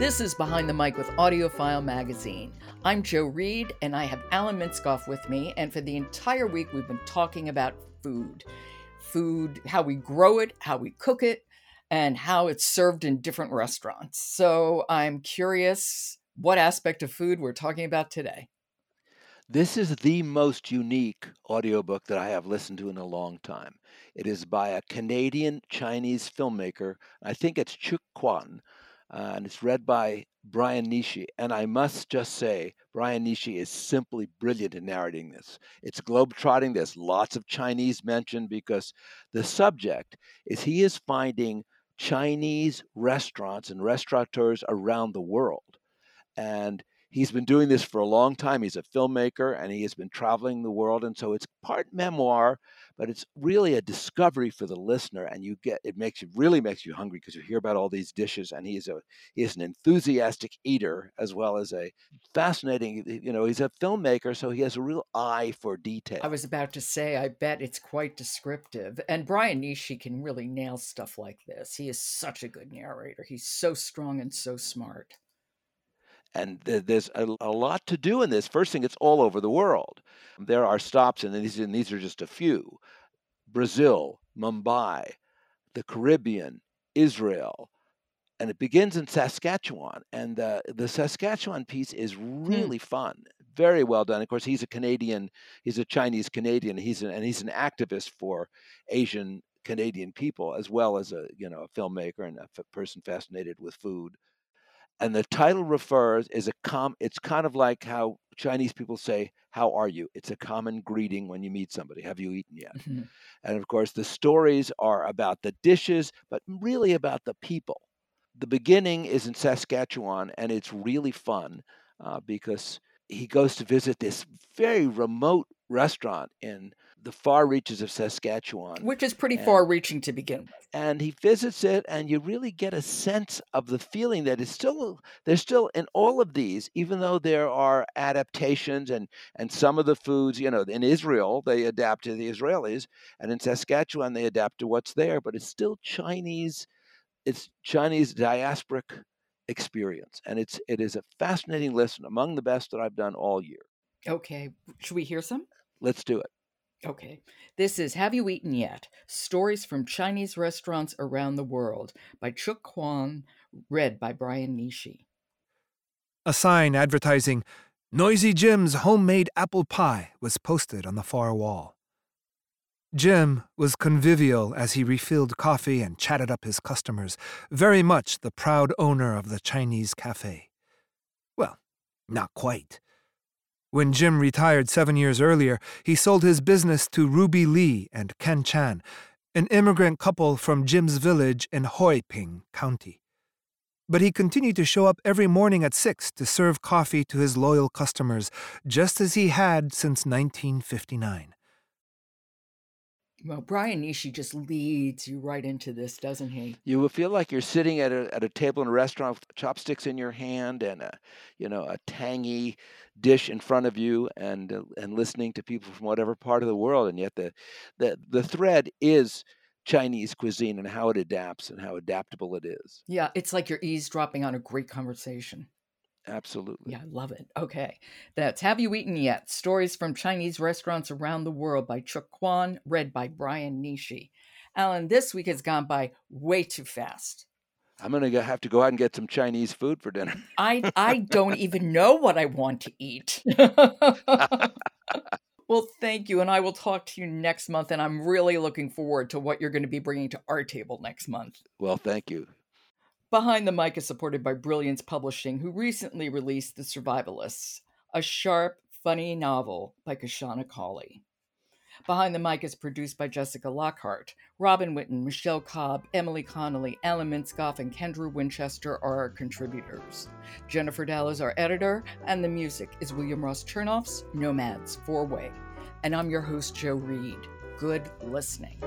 This is Behind the Mic with AudioFile Magazine. I'm Jo Reed, and I have Alan Minskoff with me. And for the entire week, we've been talking about food food, how we grow it, how we cook it, and how it's served in different restaurants. So I'm curious what aspect of food we're talking about today. This is the most unique audiobook that I have listened to in a long time. It is by a Canadian Chinese filmmaker. I think it's Cheuk Kwan uh, and it's read by Brian Nishii. And I must just say, Brian Nishii is simply brilliant in narrating this. It's globetrotting. There's lots of Chinese mentioned because the subject is he is finding Chinese restaurants and restaurateurs around the world. And he's been doing this for a long time. He's a filmmaker and he has been traveling the world. And so it's part memoir, but it's really a discovery for the listener and you get it makes you really makes you hungry because you hear about all these dishes and he's a he is an enthusiastic eater as well as a fascinating you know he's a filmmaker so he has a real eye for detail i was about to say i bet it's quite descriptive and brian nishii can really nail stuff like this he is such a good narrator he's so strong and so smart and th- there's a, a, lot to do in this. First thing, it's all over the world. There are stops, and these, and these are just a few Brazil, Mumbai, the Caribbean, Israel, and it begins in Saskatchewan. And uh, the Saskatchewan piece is hmm. really hmm. fun, very well done. Of course, he's a Canadian, he's a Chinese Canadian, he's an, and he's an activist for Asian Canadian people, as well as a you know a filmmaker and a f- person fascinated with food and the title refers is a com it's kind of like how chinese people say how are you? It's a common greeting when you meet somebody. Have you eaten yet? Mm-hmm. and of course the stories are about the dishes but really about the people. The beginning is in saskatchewan and it's really fun uh, because he goes to visit this very remote restaurant in the far reaches of Saskatchewan. Which is pretty far reaching to begin with. And he visits it, and you really get a sense of the feeling that is still, there's still in all of these, even though there are adaptations and, and some of the foods, you know, in Israel, they adapt to the Israelis, and in Saskatchewan, they adapt to what's there, but it's still Chinese, it's Chinese diasporic experience. And it's, it is a fascinating listen, among the best that I've done all year. Okay. Should we hear some? Let's do it. Okay. This is Have You Eaten Yet? Stories from Chinese Restaurants Around the World by Cheuk Kwan, read by Brian Nishii. A sign advertising Noisy Jim's homemade apple pie was posted on the far wall. Jim was convivial as he refilled coffee and chatted up his customers, very much the proud owner of the Chinese cafe. Well, not quite. When Jim retired seven years earlier, he sold his business to Ruby Lee and Ken Chan, an immigrant couple from Jim's village in Hoi Ping County. But he continued to show up every morning at 6 to serve coffee to his loyal customers, just as he had since 1959. Well, Brian Nishii just leads you right into this, doesn't he? You will feel like you're sitting at a, at a table in a restaurant with chopsticks in your hand and a, you know, a tangy dish in front of you and uh, and listening to people from whatever part of the world and yet the the the thread is Chinese cuisine and how it adapts and how adaptable it is. Yeah, it's like you're eavesdropping on a great conversation. Absolutely. Yeah, I love it. Okay. That's Have You Eaten Yet? Stories from Chinese Restaurants Around the World by Cheuk Kwan, read by Brian Nishii. Alan, this week has gone by way too fast. I'm going to have to go out and get some Chinese food for dinner. I I don't even know what I want to eat. well, thank you, and I will talk to you next month. And I'm really looking forward to what you're going to be bringing to our table next month. Well, thank you. Behind the Mic is supported by Brilliance Publishing, who recently released The Survivalists, a sharp, funny novel by Kashana Cauley. Behind the Mic is produced by Jessica Lockhart. Robin Whitten, Michelle Cobb, Emily Connolly, Alan Minskoff, and Kendra Winchester are our contributors. Jennifer Dahl is our editor, and the music is William Ross Chernoff's Nomads Four Way. And I'm your host, Jo Reed. Good listening.